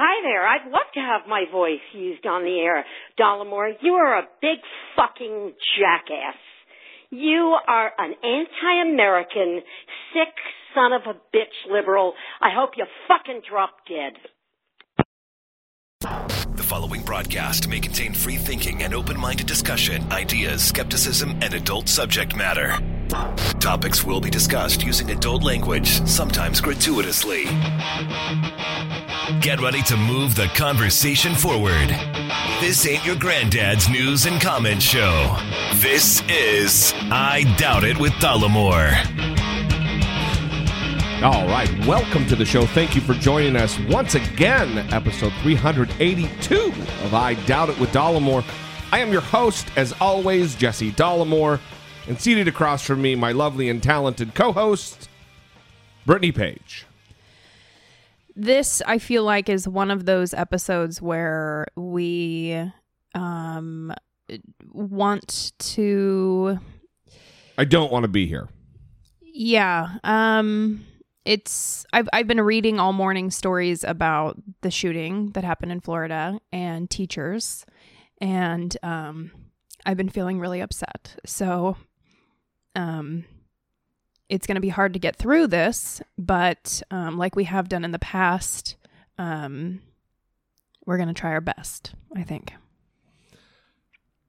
Hi there. I'd love to have my voice used on the air. Dollemore, you are a big fucking jackass. You are an anti-American, sick son of a bitch liberal. I hope you fucking drop dead. The following broadcast may contain free thinking and open minded discussion, ideas, skepticism, and adult subject matter. Topics will be discussed using adult language, sometimes gratuitously. Get ready to move the conversation forward. This ain't your granddad's news and comment show. This is I Doubt It with Dollemore. All right, welcome to the show. Thank you for joining us once again, episode 382 of I Doubt It with Dollemore. I am your host, as always, Jesse Dollemore, and seated across from me, my lovely and talented co-host, Brittany Page. This I feel like is one of those episodes where we um want to I don't want to be here. yeah um it's I've I've been reading all morning stories about the shooting that happened in Florida and teachers and um I've been feeling really upset so um it's going to be hard to get through this, but um, like we have done in the past, um, we're going to try our best, I think.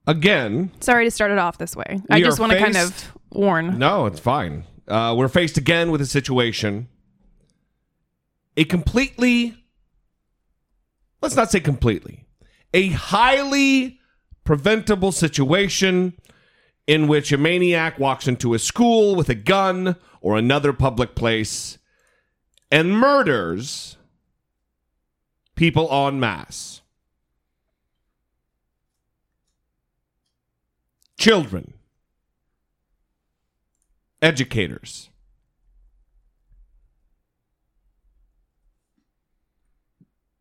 Again, Sorry to start it off this way. I just want to kind of warn. No, it's fine. Uh, we're faced again with a situation. A completely, let's not say completely, a highly preventable situation in which a maniac walks into a school with a gun or another public place and murders people en masse. Children educators.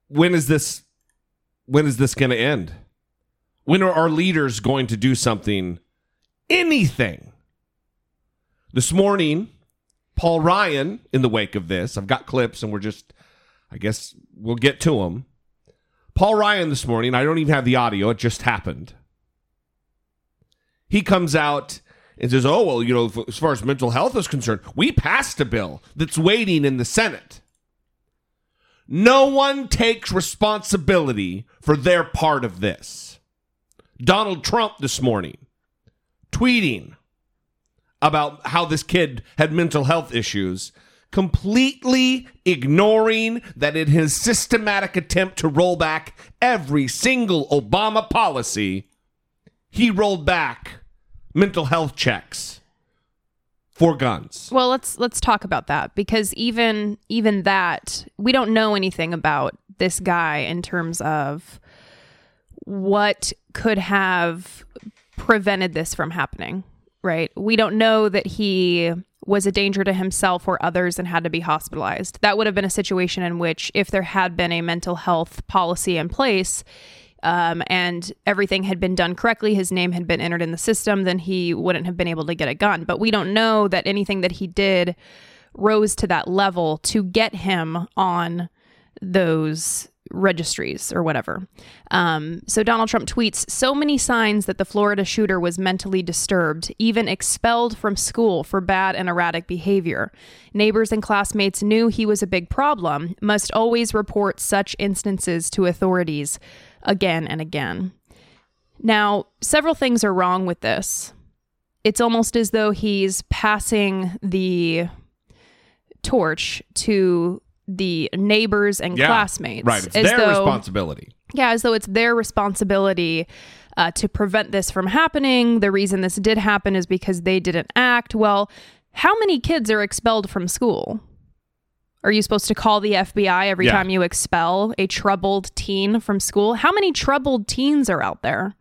When is this when is this going to end? When are our leaders going to do something anything? This morning, Paul Ryan in the wake of this, I've got clips and we're just I guess we'll get to them. Paul Ryan this morning, I don't even have the audio, it just happened. He comes out and says, "Oh well, you know, as far as mental health is concerned, we passed a bill that's waiting in the Senate." No one takes responsibility for their part of this. Donald Trump this morning tweeting about how this kid had mental health issues, completely ignoring that in his systematic attempt to roll back every single Obama policy, he rolled back mental health checks for guns. Well, let's let's talk about that because even even that we don't know anything about this guy in terms of what could have prevented this from happening, right? We don't know that he was a danger to himself or others and had to be hospitalized. That would have been a situation in which if there had been a mental health policy in place, um, and everything had been done correctly, his name had been entered in the system, then he wouldn't have been able to get a gun. But we don't know that anything that he did rose to that level to get him on those registries or whatever. Um, so Donald Trump tweets so many signs that the Florida shooter was mentally disturbed, even expelled from school for bad and erratic behavior. Neighbors and classmates knew he was a big problem, must always report such instances to authorities again and again. Now, several things are wrong with this. It's almost as though he's passing the torch to the neighbors and Yeah, classmates. Right. It's their though- responsibility. yeah, as though it's their responsibility uh, to prevent this from happening. The reason this did happen is because they didn't act. Well, how many kids are expelled from school? Are you supposed to call the FBI every Yeah. time you expel a troubled teen from school? How many troubled teens are out there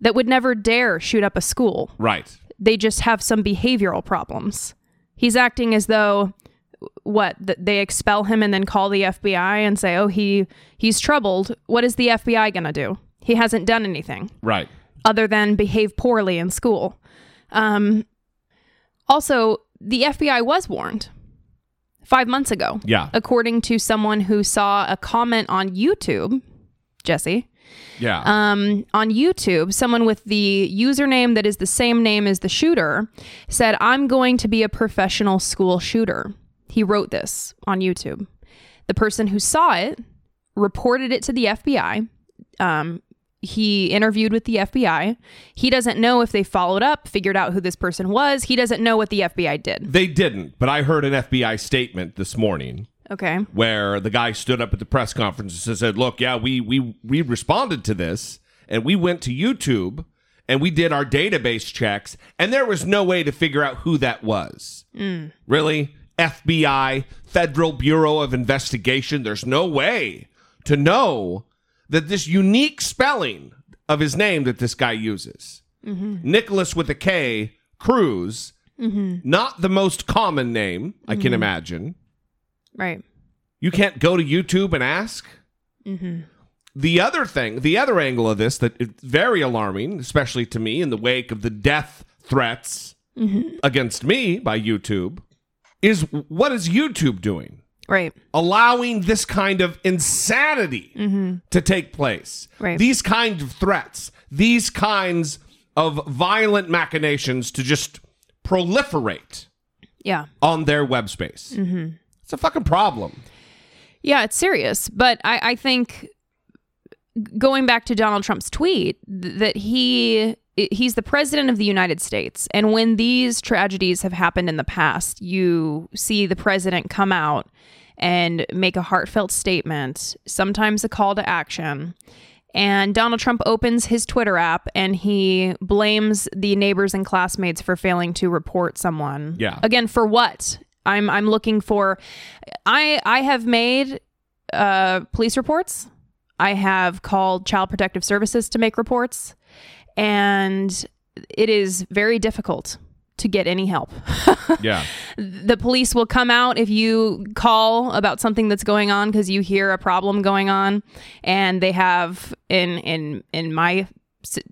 that would never dare shoot up a school? Right. They just have some behavioral problems. He's acting as though what th- they expel him and then call the FBI and say, "Oh, he he's troubled." What is the FBI going to do? He hasn't done anything Right. other than behave poorly in school. Um, also, the FBI was warned. five months ago. Yeah. According to someone who saw a comment on YouTube, Jesse, Yeah. um, on YouTube, someone with the username that is the same name as the shooter said, I'm going to be a professional school shooter. He wrote this on YouTube. The person who saw it reported it to the FBI. Um, he interviewed with the FBI. He doesn't know if they followed up, figured out who this person was. He doesn't know what the FBI did. they didn't, but I heard an FBI statement this morning Okay. where the guy stood up at the press conference and said, "Look, yeah, we we we responded to this and we went to YouTube and we did our database checks and there was no way to figure out who that was." Really? FBI, Federal Bureau of Investigation, there's no way to know that this unique spelling of his name that this guy uses. Mm-hmm. Nikolas with a K, Cruz, mm-hmm. not the most common name I can mm-hmm. imagine. Right. You can't go to YouTube and ask. The other thing, the other angle of this that is very alarming, especially to me in the wake of the death threats against me by YouTube, is what is YouTube doing? Right. Allowing this kind of insanity to take place. Right. These kinds of threats, these kinds of violent machinations to just proliferate Yeah. on their web space. It's a fucking problem. Yeah, it's serious. But I, I think going back to Donald Trump's tweet, th- that he he's the president of the United States. And when these tragedies have happened in the past, you see the president come out and make a heartfelt statement, sometimes a call to action. And Donald Trump opens his Twitter app and he blames the neighbors and classmates for failing to report someone. Yeah. Again, for what? I'm I'm looking for I I have made uh police reports. I have called child protective services to make reports and it is very difficult to get any help. Yeah. the police will come out if you call about something that's going on because you hear a problem going on and they have in in in my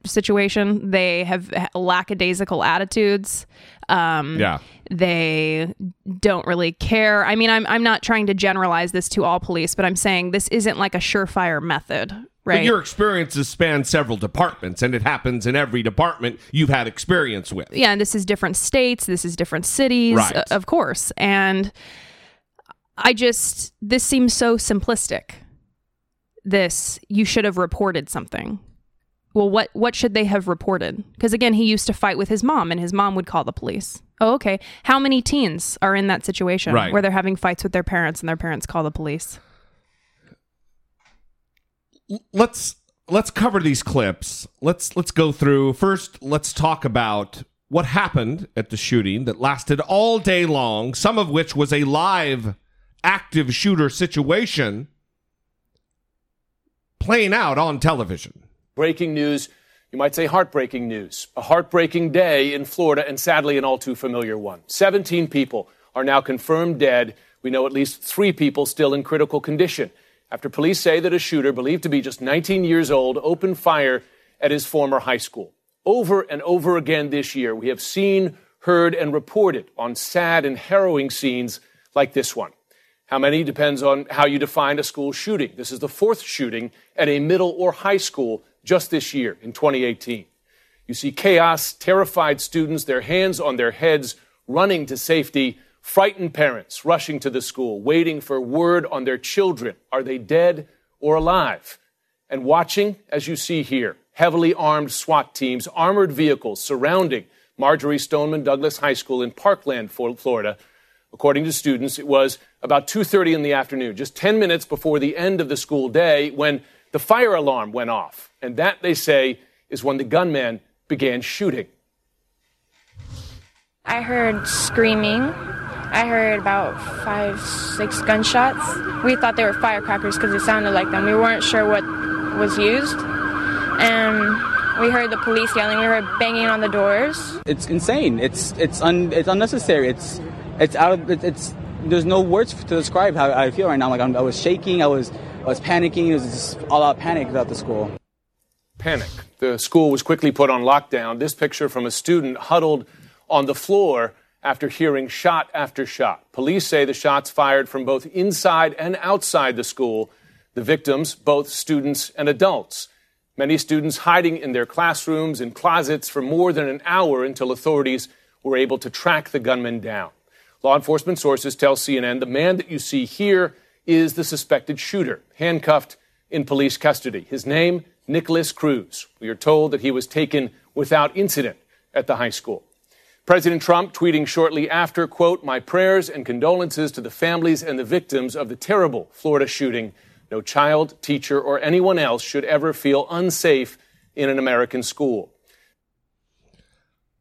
situation they have lackadaisical attitudes um Yeah. they don't really care i mean i'm i'm not trying to generalize this to all police but i'm saying this isn't like a surefire method right But your experiences span several departments, and it happens in every department you've had experience with. yeah, and this is different states, this is different cities, Right. uh, of course. And I just this seems so simplistic. This you should have reported something. Well, what what should they have reported? Because again, he used to fight with his mom, and his mom would call the police. Oh, okay. How many teens are in that situation Right. where they're having fights with their parents, and their parents call the police? Let's let's cover these clips. Let's let's go through. First, let's talk about what happened at the shooting that lasted all day long, some of which was a live active shooter situation playing out on television. Breaking news, you might say heartbreaking news. A heartbreaking day in Florida, and sadly, an all too familiar one. 17 people are now confirmed dead. We know at least three people still in critical condition after police say that a shooter, believed to be just 19 years old, opened fire at his former high school. Over and over again this year, we have seen, heard, and reported on sad and harrowing scenes like this one. How many depends on how you define a school shooting. This is the fourth shooting at a middle or high school just this year in 2018. You see chaos, terrified students, their hands on their heads, running to safety, frightened parents rushing to the school, waiting for word on their children. Are they dead or alive? And watching, as you see here, heavily armed SWAT teams, armored vehicles surrounding Marjory Stoneman Douglas High School in Parkland, Florida. According to students, it was about 2:30 in the afternoon, just 10 minutes before the end of the school day when the fire alarm went off. And that, they say, is when the gunman began shooting. I heard screaming. I heard about five, six gunshots. We thought they were firecrackers because it sounded like them. We weren't sure what was used. And we heard the police yelling. We heard banging on the doors. It's insane. It's it's un, it's unnecessary. It's it's out of it, it's. There's no words to describe how I feel right now. Like I'm, I was shaking. I was I was panicking. It was just all out panic about the school. Panic. The school was quickly put on lockdown. This picture from a student huddled on the floor after hearing shot after shot. Police say the shots fired from both inside and outside the school. The victims, both students and adults. Many students hiding in their classrooms and closets for more than an hour until authorities were able to track the gunman down. Law enforcement sources tell CNN the man that you see here is the suspected shooter, handcuffed in police custody. His name, Nikolas Cruz. We are told that he was taken without incident at the high school. President Trump tweeting shortly after, quote, my prayers and condolences to the families and the victims of the terrible Florida shooting. No child, teacher, or anyone else should ever feel unsafe in an American school.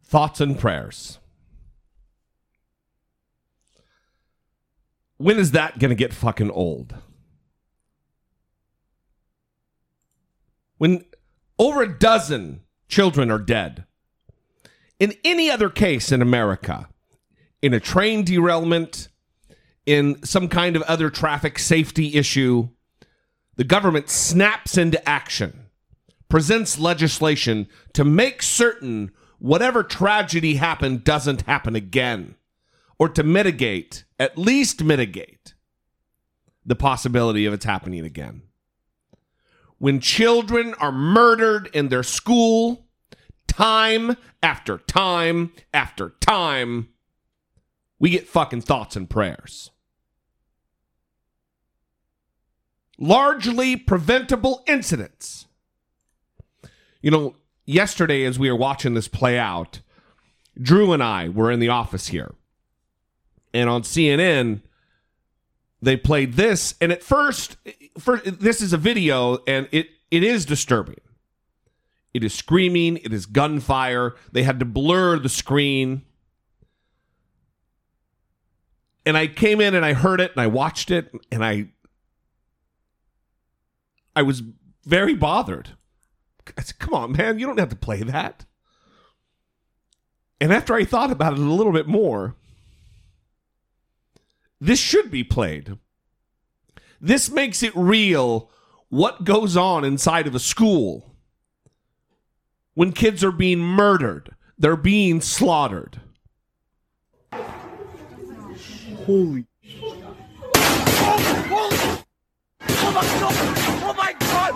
Thoughts and prayers. When is that going to get fucking old? When over a dozen children are dead. In any other case in America, in a train derailment, in some kind of other traffic safety issue, the government snaps into action, presents legislation to make certain whatever tragedy happened doesn't happen again, or to mitigate, at least mitigate, the possibility of it's happening again. When children are murdered in their school, time after time after time, we get fucking thoughts and prayers. largely preventable incidents. You know, yesterday as we were watching this play out, Drew and I were in the office here. And on CNN, they played this. And at first, first this is a video and it, it is disturbing. It is screaming, it is gunfire. They had to blur the screen. And I came in and I heard it and I watched it and I I was very bothered. I said, come on, man, you don't have to play that. And after I thought about it a little bit more, this should be played. This makes it real what goes on inside of a school when kids are being murdered, they're being slaughtered. Holy. Oh, oh my god! Oh my god!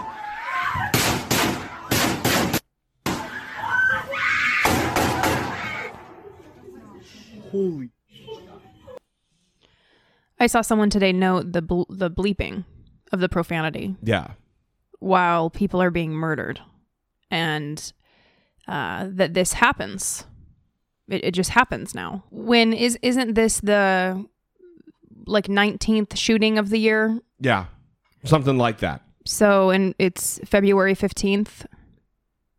Holy. I saw someone today note the ble- the bleeping of the profanity Yeah. while people are being murdered, and uh, that this happens. It, it just happens now. When is isn't this the like nineteenth shooting of the year? Yeah. Something like that. So, and it's February fifteenth,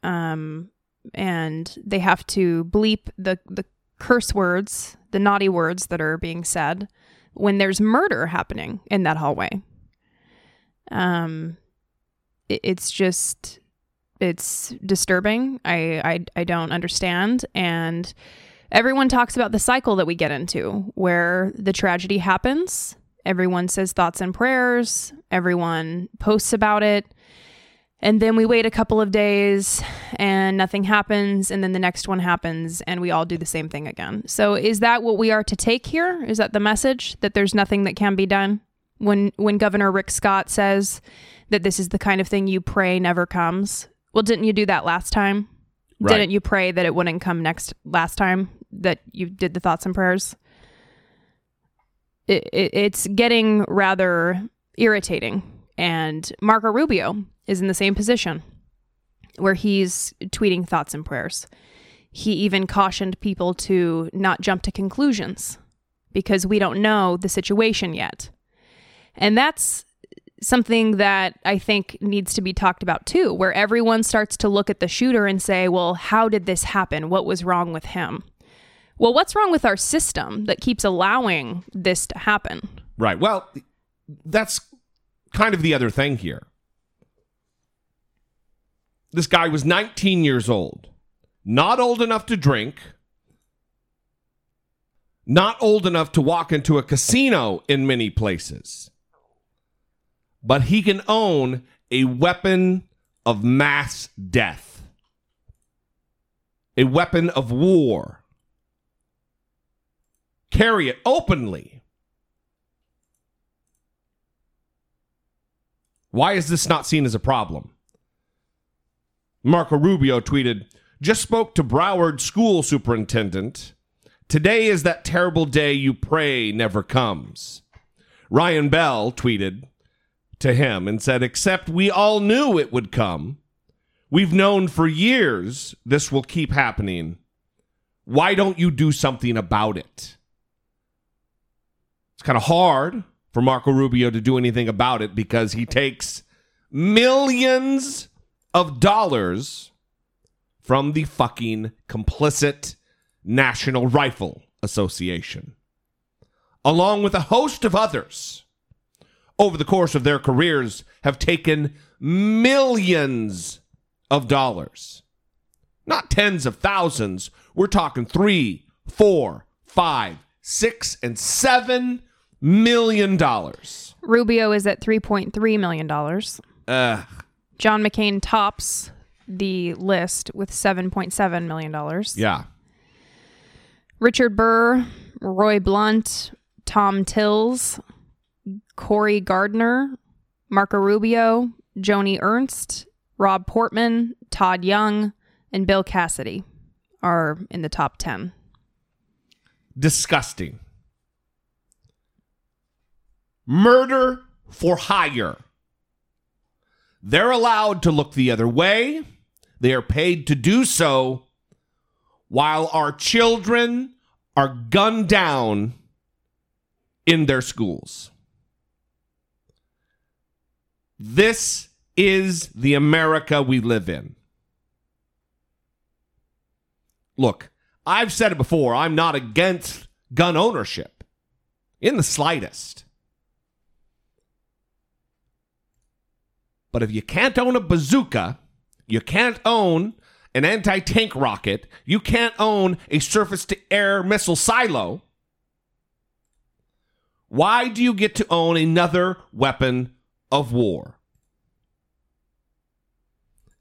um, and they have to bleep the the curse words, the naughty words that are being said when there's murder happening in that hallway. Um, it, it's just it's disturbing. I, I I don't understand, and everyone talks about the cycle that we get into, where the tragedy happens. Everyone says thoughts and prayers. Everyone posts about it. And then we wait a couple of days and nothing happens. And then the next one happens and we all do the same thing again. So is that what we are to take here? Is that the message that there's nothing that can be done? When when Governor Rick Scott says that this is the kind of thing you pray never comes. Well, didn't you do that last time? Right. Didn't you pray that it wouldn't come next last time that you did the thoughts and prayers? It, it, it's getting rather irritating. And Marco Rubio is in the same position where he's tweeting thoughts and prayers. He even cautioned people to not jump to conclusions because we don't know the situation yet. And that's something that I think needs to be talked about too, where everyone starts to look at the shooter and say, well, how did this happen? What was wrong with him? Well, what's wrong with our system that keeps allowing this to happen? Right. Well, that's kind of the other thing here. This guy was 19 years old, not old enough to drink, not old enough to walk into a casino in many places, but he can own a weapon of mass death, a weapon of war. carry it openly. Why is this not seen as a problem? Marco Rubio tweeted, just spoke to Broward school superintendent. Today is that terrible day you pray never comes. Ryan Bell tweeted to him and said, Except we all knew it would come. We've known for years this will keep happening. Why don't you do something about it? It's kind of hard for Marco Rubio to do anything about it because he takes millions of dollars from the fucking complicit National Rifle Association, along with a host of others over the course of their careers have taken millions of dollars. Not tens of thousands. We're talking three, four, five, six, and seven million dollars. Rubio is at $3.3 million. Ugh. John McCain tops the list with $7.7 million. Yeah. Richard Burr, Roy Blunt, Thom Tillis, Cory Gardner, Marco Rubio, Joni Ernst, Rob Portman, Todd Young, and Bill Cassidy are in the top 10. Disgusting. Murder for hire. They're allowed to look the other way. They are paid to do so while our children are gunned down in their schools. This is the America we live in. Look, I've said it before, I'm not against gun ownership in the slightest. But if you can't own a bazooka, you can't own an anti tank rocket, you can't own a surface to air missile silo, why do you get to own another weapon of war?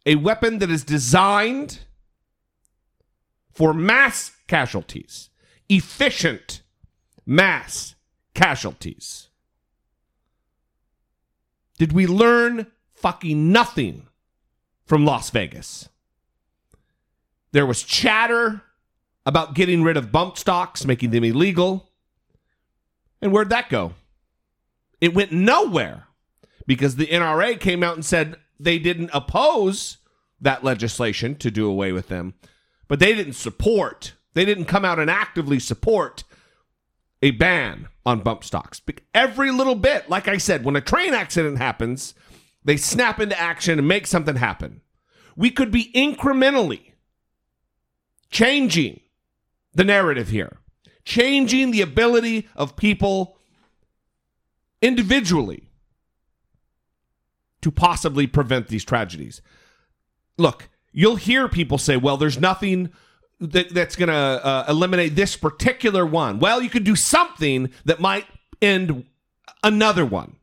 A weapon that is designed for mass casualties, efficient mass casualties. Did we learn fucking nothing from Las Vegas? There was chatter about getting rid of bump stocks, making them illegal. And where'd that go? It went nowhere because the NRA came out and said they didn't oppose that legislation to do away with them, but they didn't support, they didn't come out and actively support a ban on bump stocks. Every little bit, like I said, when a train accident happens, they snap into action and make something happen. We could be incrementally changing the narrative here, changing the ability of people individually to possibly prevent these tragedies. Look, you'll hear people say, well, there's nothing that, that's going to uh, eliminate this particular one. Well, you could do something that might end another one.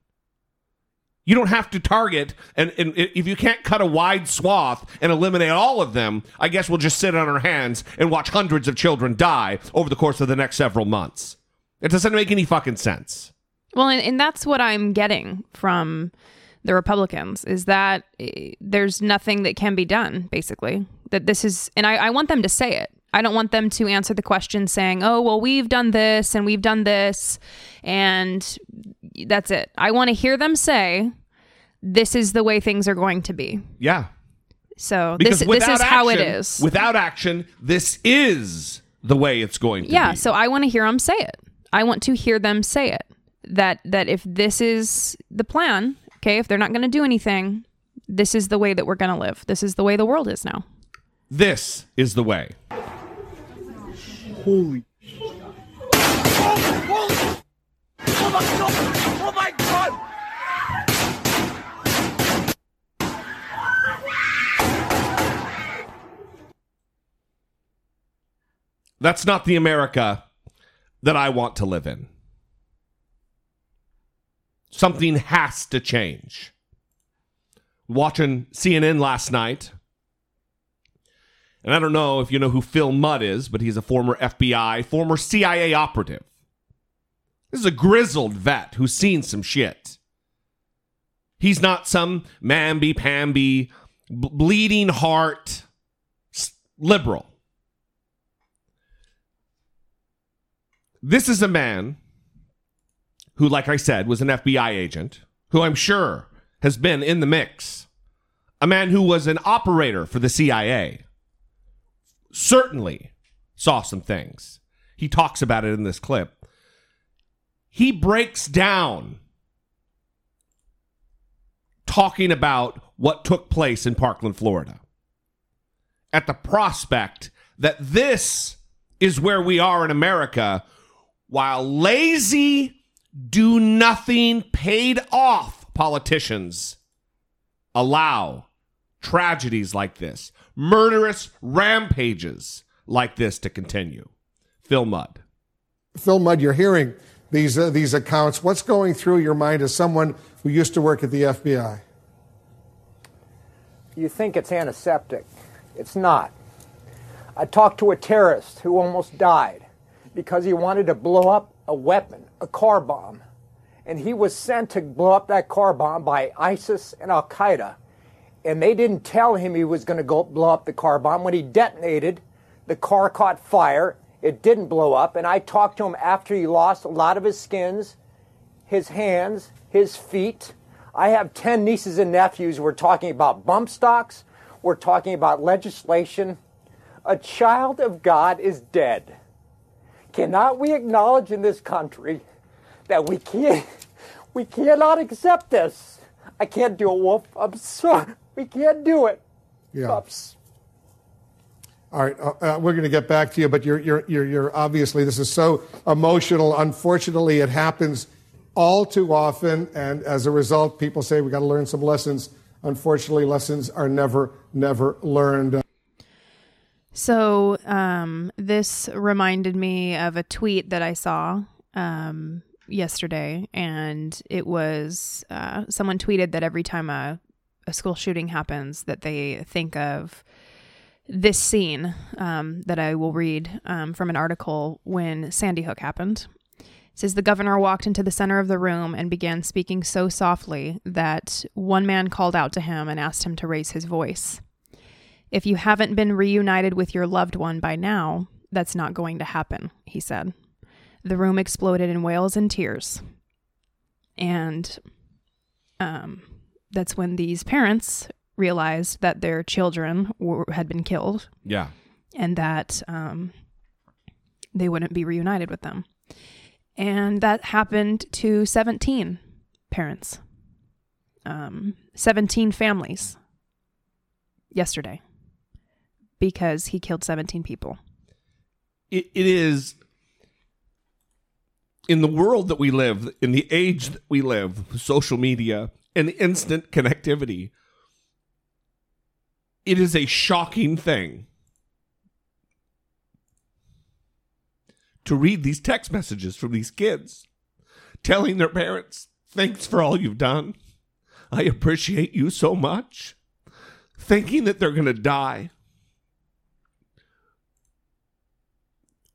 You don't have to target, and, and if you can't cut a wide swath and eliminate all of them, I guess we'll just sit on our hands and watch hundreds of children die over the course of the next several months. It doesn't make any fucking sense. Well, and, and that's what I'm getting from the Republicans is that eh, there's nothing that can be done, basically. That this is, and I, I want them to say it. I don't want them to answer the question saying, oh, well, we've done this and we've done this, and that's it. I want to hear them say, this is the way things are going to be. Yeah. So Because this, this is how it is. Without action, this is the way it's going to be yeah be. so i want to hear them say it i want to hear them say it that that if this is the plan okay if they're not going to do anything this is the way that we're going to live this is the way the world is now This is the way. Holy. Oh, oh my god! Oh my god! That's not the America that I want to live in. Something has to change. Watching CNN last night, and I don't know if you know who Phil Mudd is, but he's a former FBI, former CIA operative. This is a grizzled vet who's seen some shit. He's not some mamby pamby, bleeding heart liberal. This is a man who, like I said, was an FBI agent, who I'm sure has been in the mix. A man who was an operator for the CIA. Certainly saw some things. He talks about it in this clip. He breaks down talking about what took place in Parkland, Florida. At the prospect that this is where we are in America while lazy, do nothing, paid off politicians allow tragedies like this, murderous rampages like this to continue. Phil Mudd. Phil Mudd, you're hearing these uh, these accounts. What's going through your mind as someone who used to work at the FBI? You think it's antiseptic. It's not. I talked to a terrorist who almost died because he wanted to blow up a weapon, a car bomb. And he was sent to blow up that car bomb by ISIS and Al Qaeda. And they didn't tell him he was going to go blow up the car bomb. When he detonated, the car caught fire. It didn't blow up. And I talked to him after he lost a lot of his skins, his hands, his feet. I have 10 nieces and nephews. We're talking about bump stocks. We're talking about legislation. A child of God is dead. Cannot we acknowledge in this country that we can't, we cannot accept this? I can't do it, Wolf. I'm sorry. We can't do it. Yeah. Pups. All right, uh, uh, we're going to get back to you, but you're, you're, you're, you're obviously, this is so emotional. Unfortunately, it happens all too often, and as a result, people say we got to learn some lessons. Unfortunately, lessons are never, never learned. So um, this reminded me of a tweet that I saw um, yesterday, and it was uh, someone tweeted that every time a, a school shooting happens, that they think of this scene um, that I will read um, from an article when Sandy Hook happened. It says the governor walked into the center of the room and began speaking so softly that one man called out to him and asked him to raise his voice. If you haven't been reunited with your loved one by now, that's not going to happen, he said. The room exploded in wails and tears. And um, that's when these parents realized that their children were, had been killed Yeah. and that um, they wouldn't be reunited with them. And that happened to 17 parents, um, 17 families yesterday because he killed 17 people. it, it is in the world that we live, in the age that we live, social media and instant connectivity. It is a shocking thing to read these text messages from these kids telling their parents, Thanks for all you've done. I appreciate you so much. Thinking that they're going to die.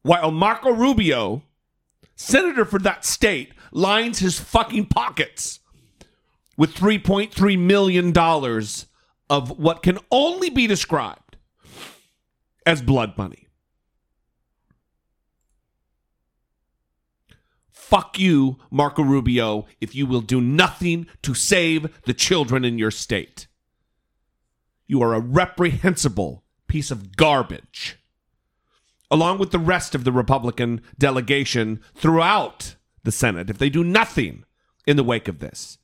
while Marco Rubio, senator for that state, lines his fucking pockets with $3.3 million of what can only be described as blood money. Fuck you, Marco Rubio, if you will do nothing to save the children in your state. You are a reprehensible piece of garbage along with the rest of the Republican delegation throughout the Senate if they do nothing in the wake of this.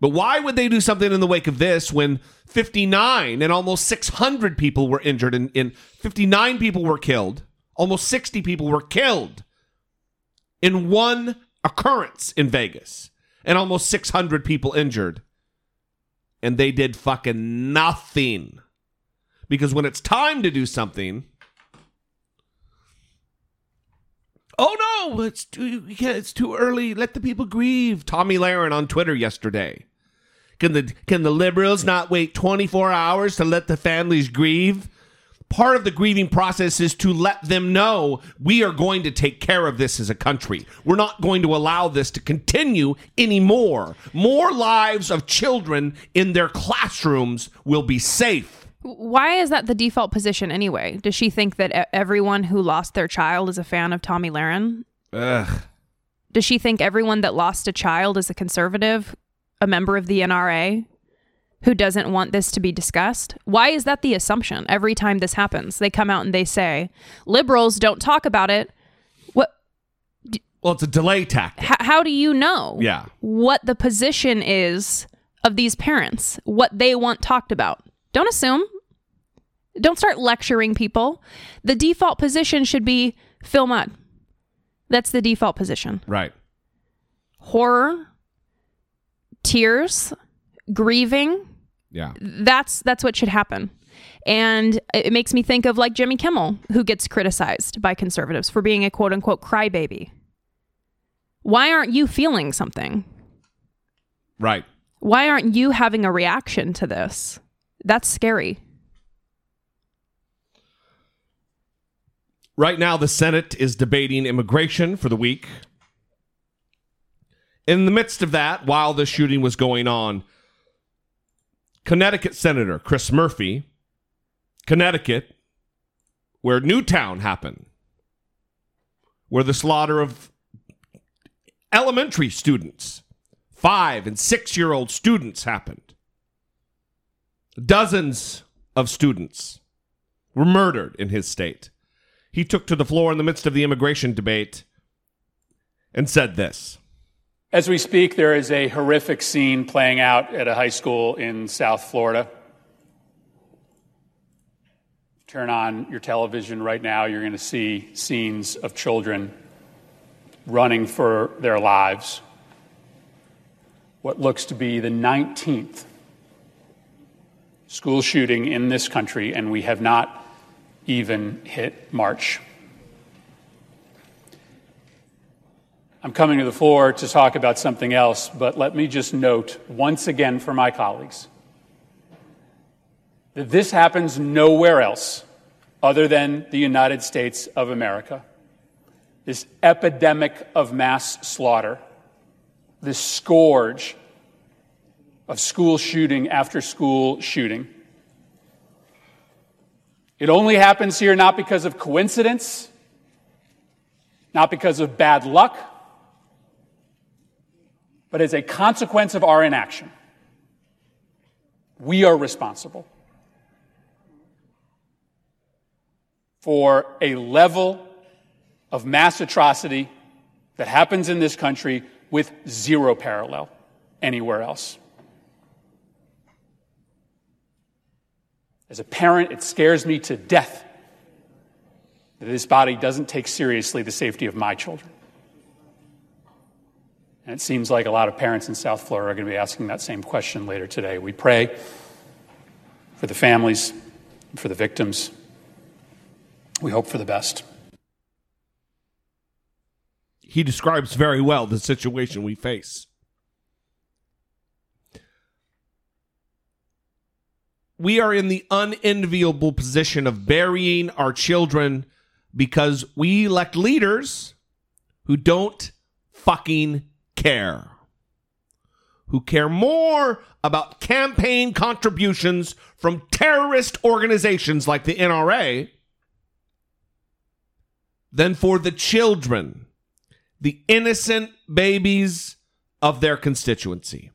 But why would they do something in the wake of this when 59 and almost 600 people were injured and, and 59 people were killed, almost 60 people were killed in one occurrence in Vegas, and almost 600 people injured? And they did fucking nothing. Because when it's time to do something, Oh no, it's too it's too early. Let the people grieve. Tomi Lahren on Twitter yesterday. Can the can the liberals not wait 24 hours to let the families grieve? part of the grieving process is to let them know we are going to take care of this as a country. We're not going to allow this to continue anymore. More lives of children in their classrooms will be safe. Why is that the default position anyway? Does she think that everyone who lost their child is a fan of Tomi Lahren? Ugh. Does she think everyone that lost a child is a conservative, a member of the NRA, who doesn't want this to be discussed? Why is that the assumption every time this happens? They come out and they say, liberals don't talk about it. What? Well, it's a delay tactic. H- how do you know Yeah. what the position is of these parents, what they want talked about? Don't assume. Don't start lecturing people. The default position should be Phil Mudd. That's the default position. Right. Horror, tears, grieving. Yeah. That's that's what should happen. And it makes me think of like Jimmy Kimmel, who gets criticized by conservatives for being a quote unquote crybaby. Why aren't you feeling something? Right. Why aren't you having a reaction to this? That's scary. Right now, the Senate is debating immigration for the week. In the midst of that, while the shooting was going on, Connecticut Senator Chris Murphy, Connecticut, where Newtown happened, where the slaughter of elementary students, five and six year old students happened. Dozens of students were murdered in his state. He took to the floor in the midst of the immigration debate and said this. As we speak, there is a horrific scene playing out at a high school in South Florida. Turn on your television right now, you're going to see scenes of children running for their lives. What looks to be the 19th school shooting in this country, and we have not even hit March. I'm coming to the floor to talk about something else, but let me just note once again for my colleagues that this happens nowhere else other than the United States of America. This epidemic of mass slaughter, this scourge of school shooting after school shooting. It only happens here not because of coincidence, not because of bad luck, but as a consequence of our inaction. We are responsible for a level of mass atrocity that happens in this country with zero parallel anywhere else. As a parent, it scares me to death that this body doesn't take seriously the safety of my children. And it seems like a lot of parents in South Florida are going to be asking that same question later today. We pray for the families, for the victims. We hope for the best. He describes very well the situation we face. We are in the unenviable position of burying our children because we elect leaders who don't fucking care. Who care more about campaign contributions from terrorist organizations like the NRA than for the children, the innocent babies of their constituency.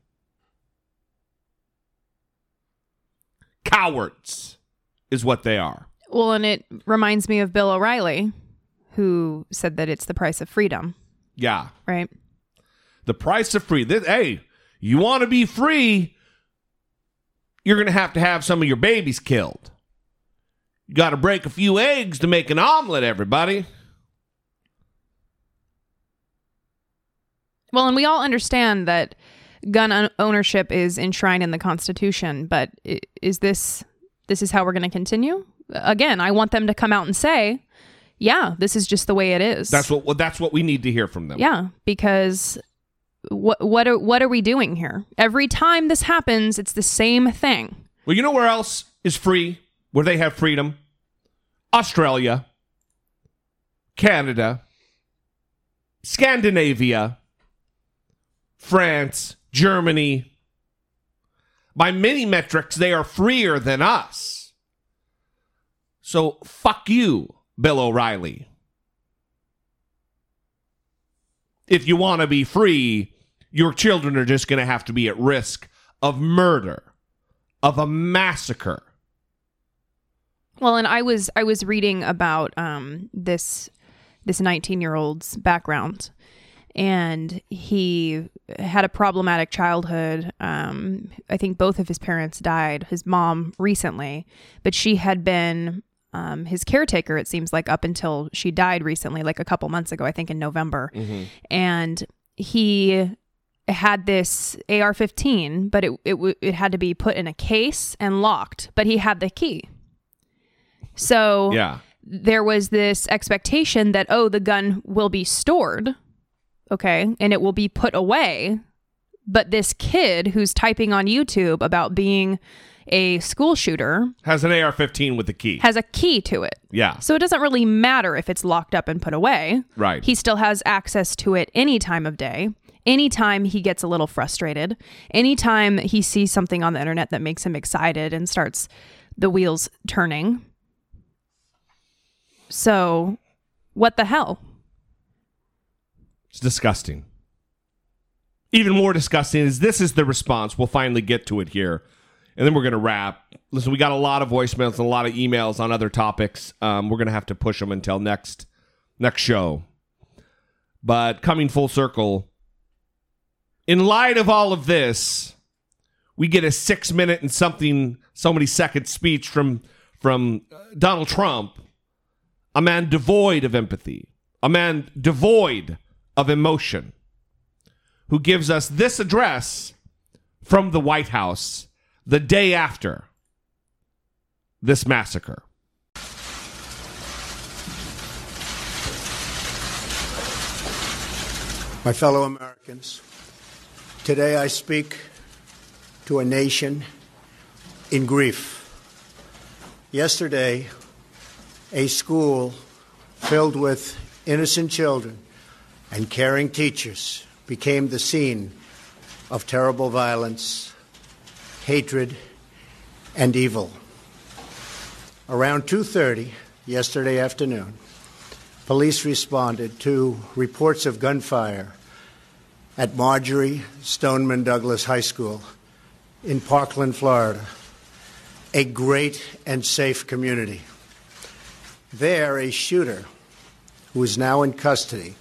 Cowards is what they are. Well, and it reminds me of Bill O'Reilly, who said that it's the price of freedom, Yeah. right? The price of free. This, hey, you want to be free, you're going to have to have some of your babies killed. You got to break a few eggs to make an omelet, everybody. Well, and we all understand that gun ownership is enshrined in the Constitution, but is this this is how we're going to continue? Again, I want them to come out and say, "Yeah, this is just the way it is." That's what well, that's what we need to hear from them. Yeah, because what what are what are we doing here? Every time this happens, it's the same thing. Well, you know where else is free? Where they have freedom? Australia, Canada, Scandinavia, France, Germany. By many metrics, they are freer than us. So fuck you, Bill O'Reilly. If you want to be free, your children are just going to have to be at risk of murder, of a massacre. Well, and I was I was reading about um, this this 19 year old's background, and he had a problematic childhood. Um, I think both of his parents died. His mom recently, but she had been um, his caretaker. It seems like up until she died recently, like a couple months ago. I think in November, and he had this AR-15, but it it w- it had to be put in a case and locked. But he had the key. So Yeah. there was this expectation that oh the gun will be stored okay. And it will be put away. But this kid who's typing on youtube about being a school shooter Has an AR 15 with a key. has a key to it. Yeah. so it doesn't really matter if it's locked up and put away. Right. he still has access to it any time of day. Anytime he gets a little frustrated anytime he sees something on the internet that makes him excited and starts the wheels turning. So what the hell It's disgusting. Even more disgusting is this is the response. We'll finally get to it here. And then we're going to wrap. Listen, we got a lot of voicemails and a lot of emails on other topics. Um, we're going to have to push them until next next show. But coming full circle, in light of all of this, we get a six minute and something, so many second speech from from uh, Donald Trump, a man devoid of empathy, a man devoid of emotion, who gives us this address from the White House the day after this massacre. My fellow Americans, today I speak to a nation in grief. Yesterday, a school filled with innocent children and caring teachers became the scene of terrible violence, hatred, and evil. Around 2:30 yesterday afternoon, police responded to reports of gunfire at Marjory Stoneman Douglas High School in Parkland, Florida, a great and safe community. There, a shooter who is now in custody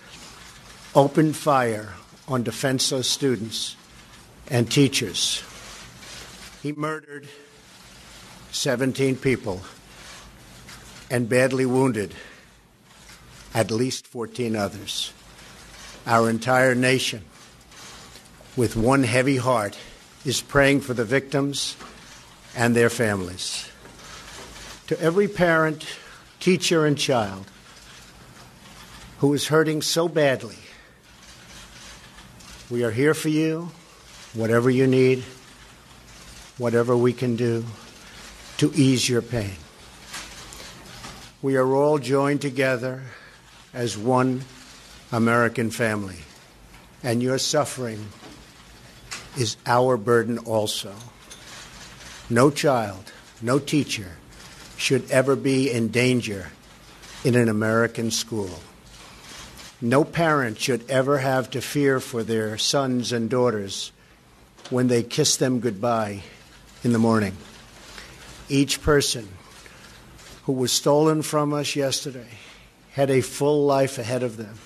opened fire on defenseless students and teachers. He murdered 17 people and badly wounded at least 14 others. Our entire nation, with one heavy heart, is praying for the victims and their families. To every parent, teacher, and child who is hurting so badly, we are here for you, whatever you need, whatever we can do to ease your pain. We are all joined together as one American family, and your suffering is our burden also. No child, no teacher should ever be in danger in an American school. No parent should ever have to fear for their sons and daughters when they kiss them goodbye in the morning. Each person who was stolen from us yesterday had a full life ahead of them,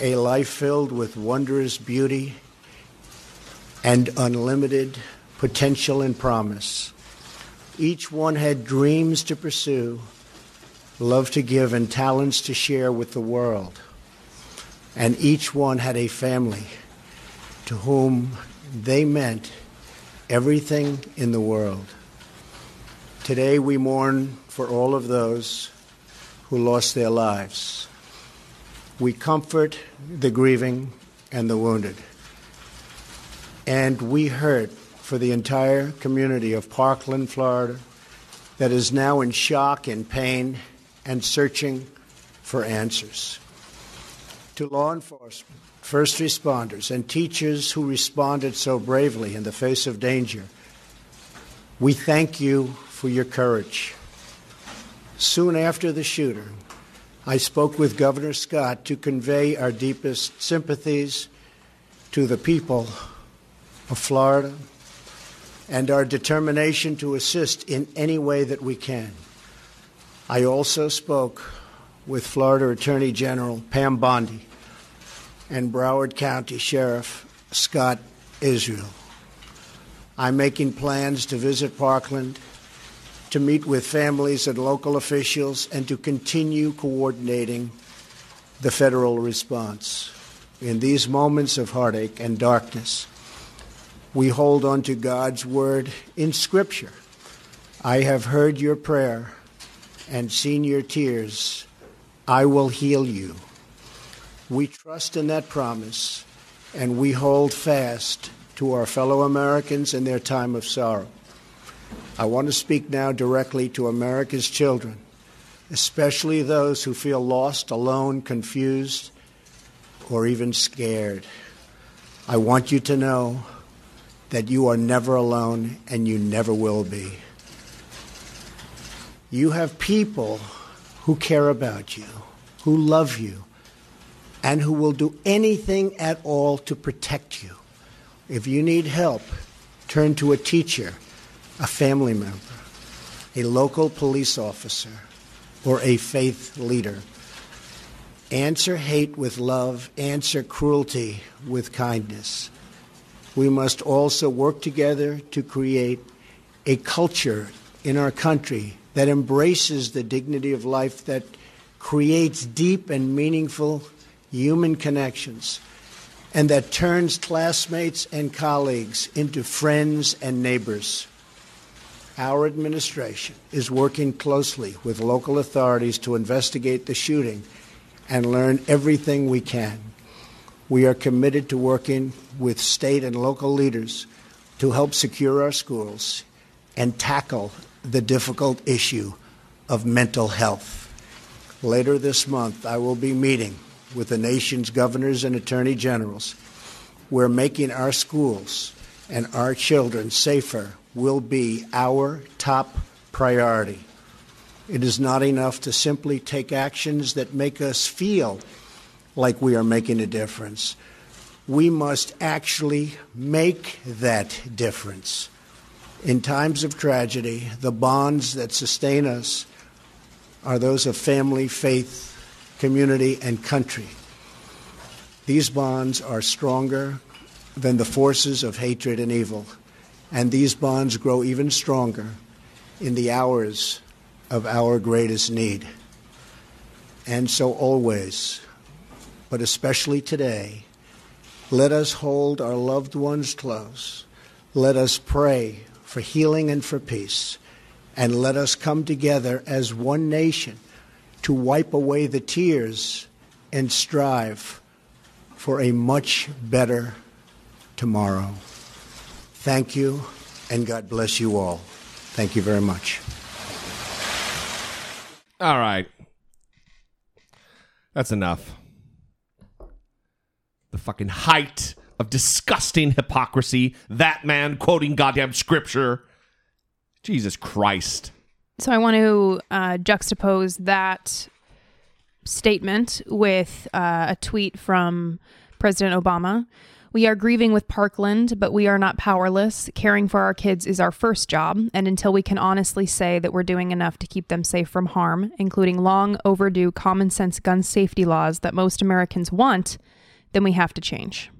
a life filled with wondrous beauty and unlimited potential and promise. Each one had dreams to pursue, love to give, and talents to share with the world. And each one had a family to whom they meant everything in the world. Today we mourn for all of those who lost their lives. We comfort the grieving and the wounded. And we hurt for the entire community of Parkland, Florida, that is now in shock and pain and searching for answers. To law enforcement, first responders, and teachers who responded so bravely in the face of danger, we thank you for your courage. Soon after the shooting, I spoke with Governor Scott to convey our deepest sympathies to the people of Florida and our determination to assist in any way that we can. I also spoke with Florida Attorney General Pam Bondi and Broward County Sheriff Scott Israel. I'm making plans to visit Parkland, to meet with families and local officials, and to continue coordinating the federal response. In these moments of heartache and darkness, we hold on to God's word in Scripture. I have heard your prayer and seen your tears. I will heal you. We trust in that promise and we hold fast to our fellow Americans in their time of sorrow. I want to speak now directly to America's children, especially those who feel lost, alone, confused, or even scared. I want you to know that you are never alone and you never will be. You have people who care about you, who love you, and who will do anything at all to protect you. If you need help, turn to a teacher, a family member, a local police officer, or a faith leader. Answer hate with love, answer cruelty with kindness. We must also work together to create a culture in our country that embraces the dignity of life, that creates deep and meaningful human connections, and that turns classmates and colleagues into friends and neighbors. Our administration is working closely with local authorities to investigate the shooting and learn everything we can. We are committed to working with state and local leaders to help secure our schools and tackle the difficult issue of mental health. Later this month, I will be meeting with the nation's governors and attorney generals. We're making our schools and our children safer will be our top priority. It is not enough to simply take actions that make us feel like we are making a difference. We must actually make that difference. In times of tragedy, the bonds that sustain us are those of family, faith, community, and country. These bonds are stronger than the forces of hatred and evil, and these bonds grow even stronger in the hours of our greatest need. And so, always, but especially today, let us hold our loved ones close. Let us pray for healing and for peace. And let us come together as one nation to wipe away the tears and strive for a much better tomorrow. Thank you, and God bless you all. Thank you very much. All right. That's enough. The fucking height of disgusting hypocrisy. That man quoting goddamn scripture. Jesus Christ. So I want to uh, juxtapose that statement with uh, a tweet from President Obama. We are grieving with Parkland, but we are not powerless. Caring for our kids is our first job, and until we can honestly say that we're doing enough to keep them safe from harm, including long overdue common sense gun safety laws that most Americans want, then we have to change.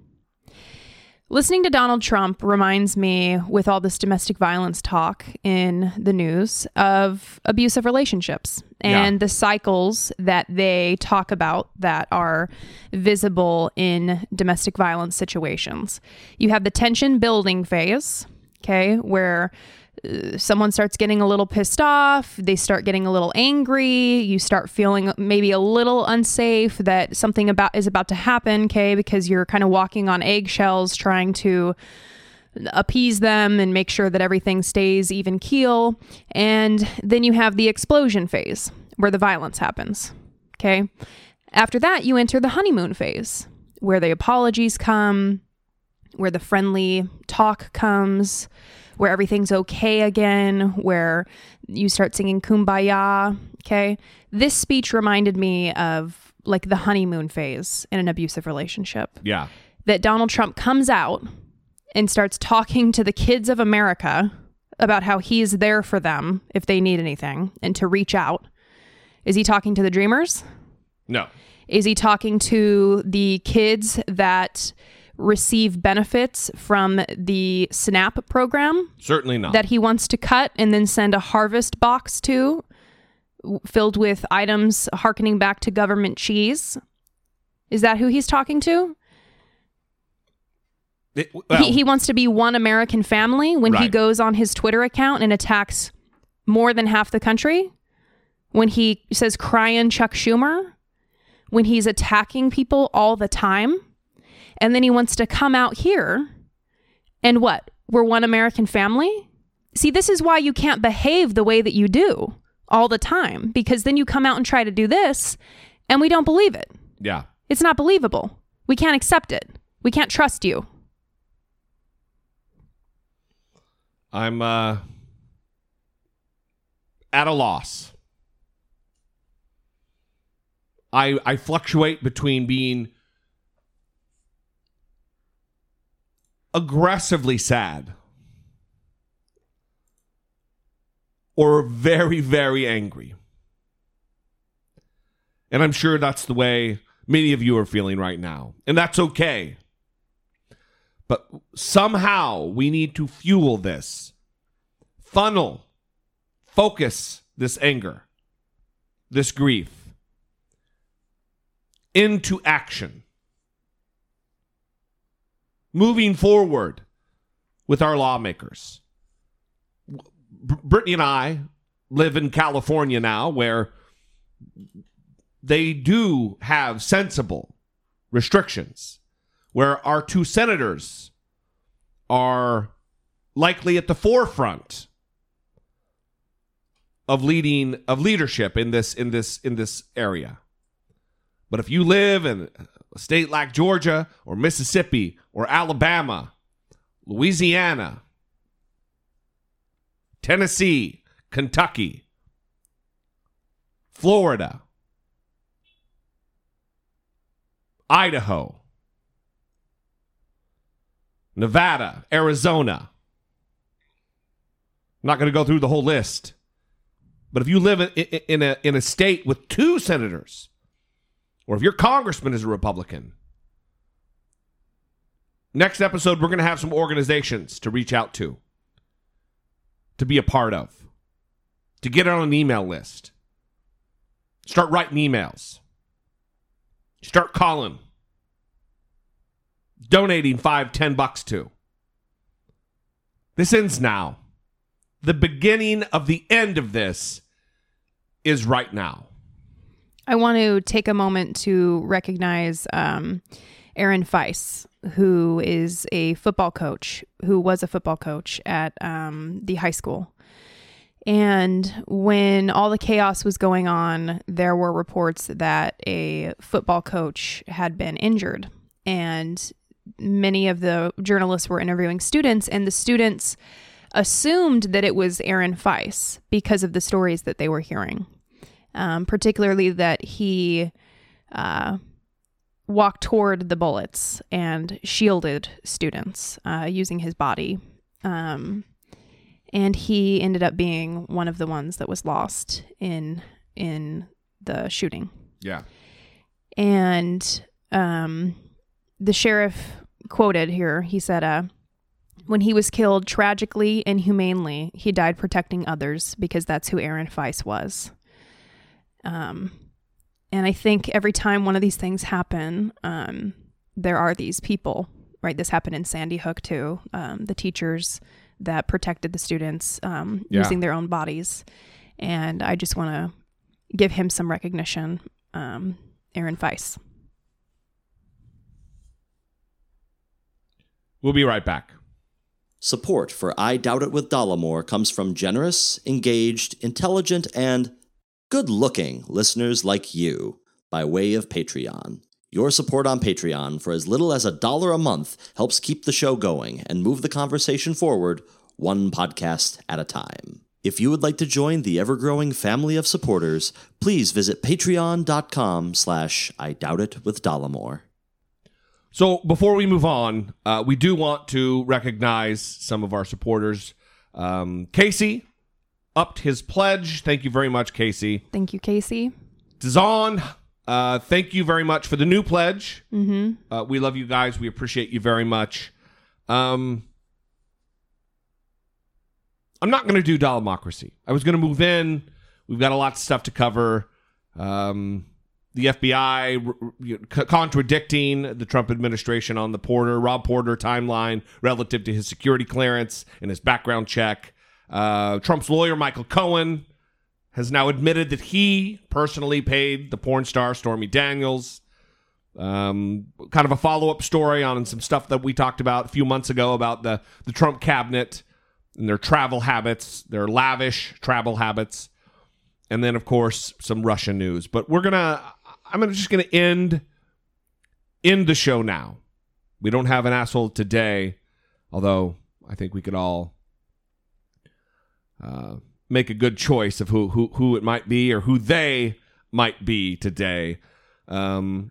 Listening to Donald Trump reminds me, with all this domestic violence talk in the news, of abusive relationships and Yeah. the cycles that they talk about that are visible in domestic violence situations. You have the tension building phase, okay, where someone starts getting a little pissed off, they start getting a little angry, you start feeling maybe a little unsafe that something about is about to happen, okay, because you're kind of walking on eggshells trying to appease them and make sure that everything stays even keel. And then you have the explosion phase where the violence happens. Okay. After that, you enter the honeymoon phase, where the apologies come, where the friendly talk comes, where everything's okay again, where you start singing kumbaya. Okay. This speech reminded me of like the honeymoon phase in an abusive relationship. Yeah. That Donald Trump comes out and starts talking to the kids of America about how he's there for them if they need anything and to reach out. Is he talking to the dreamers? No. Is he talking to the kids that receive benefits from the SNAP program Certainly not. that he wants to cut and then send a harvest box to filled with items harkening back to government cheese? Is that who he's talking to? It- well, he, he wants to be one American family when he goes on his Twitter account and attacks more than half the country. When he says crying Chuck Schumer, when he's attacking people all the time. And then he wants to come out here and what? We're one American family? See, this is why you can't behave the way that you do all the time because then you come out and try to do this and we don't believe it. yeah. It's not believable. We can't accept it. We can't trust you. I'm uh, at a loss. I I fluctuate between being aggressively sad or very very angry. And I'm sure that's the way many of you are feeling right now. And that's okay. But somehow we need to fuel this, funnel, focus this anger, this grief into action. Moving forward with our lawmakers. Brittany and I live in California now where they do have sensible restrictions where our two senators are likely at the forefront of leading of leadership in this in this in this area. But if you live in a state like Georgia or Mississippi or Alabama, Louisiana, Tennessee, Kentucky, Florida, Idaho, Nevada, Arizona. I'm not going to go through the whole list. But if you live in, in, in a in a state with two senators, or if your congressman is a Republican, next episode we're going to have some organizations to reach out to, to be a part of, to get on an email list, start writing emails, start calling, donating five, ten bucks to. This ends now. The beginning of the end of this is right now. I want to take a moment to recognize um, Aaron Feis, who is a football coach, who was a football coach at um, the high school. And when all the chaos was going on, there were reports that a football coach had been injured. And many of the journalists were interviewing students, and the students assumed that it was Aaron Feis because of the stories that they were hearing um, particularly that he uh, walked toward the bullets and shielded students uh, using his body. Um, and he ended up being one of the ones that was lost in in the shooting. Yeah. And um, the sheriff quoted here. He said, uh, "When he was killed tragically and humanely, he died protecting others because that's who Aaron Feis was." Um, and I think every time one of these things happen, um, there are these people, right? This happened in Sandy Hook too. Um, the teachers that protected the students um, Yeah. using their own bodies, and I just want to give him some recognition, um, Aaron Feis. We'll be right back. Support for I Doubt It with Dollemore comes from generous, engaged, intelligent, and good looking listeners like you by way of Patreon. Your support on Patreon for as little as a dollar a month helps keep the show going and move the conversation forward one podcast at a time. If you would like to join the ever-growing family of supporters, please visit patreon.com slash I doubt it with Dollemore. So before we move on, uh, we do want to recognize some of our supporters. Um, Casey upped his pledge. Thank you very much, Casey. Thank you, Casey. Dazon, uh, thank you very much for the new pledge. Mm-hmm. Uh, we love you guys. We appreciate you very much. Um, I'm not going to do Dollemocracy. I was going to move in. We've got a lot of stuff to cover. Um, the FBI r- r- c- contradicting the Trump administration on the Porter, Rob Porter timeline relative to his security clearance and his background check. Uh, Trump's lawyer, Michael Cohen, has now admitted that he personally paid the porn star Stormy Daniels. Um, kind of a follow up story on some stuff that we talked about a few months ago about the, the Trump cabinet and their travel habits, their lavish travel habits. And then, of course, some Russia news. But we're going to, I'm just going to end, end the show now. We don't have an asshole today, although I think we could all uh, make a good choice of who, who, who it might be or who they might be today. Um,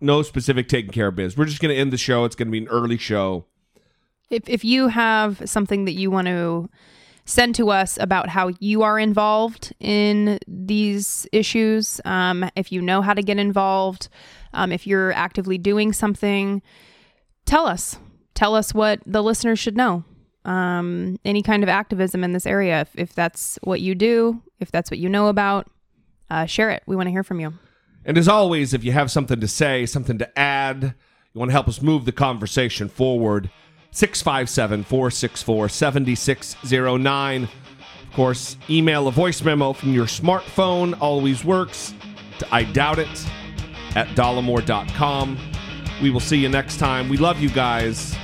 no specific taking care of biz. We're just going to end the show. It's going to be an early show. If if you have something that you want to send to us about how you are involved in these issues, um, if you know how to get involved, um, if you're actively doing something, tell us. Tell us what the listeners should know. Um, any kind of activism in this area, if, if that's what you do, if that's what you know about, uh, share it. We want to hear from you. And as always, if you have something to say, something to add, you want to help us move the conversation forward, 657 464 7609. Of course, email a voice memo from your smartphone always works I doubt it at dollemore.com. We will see you next time. We love you guys.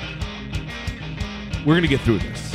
We're going to get through this.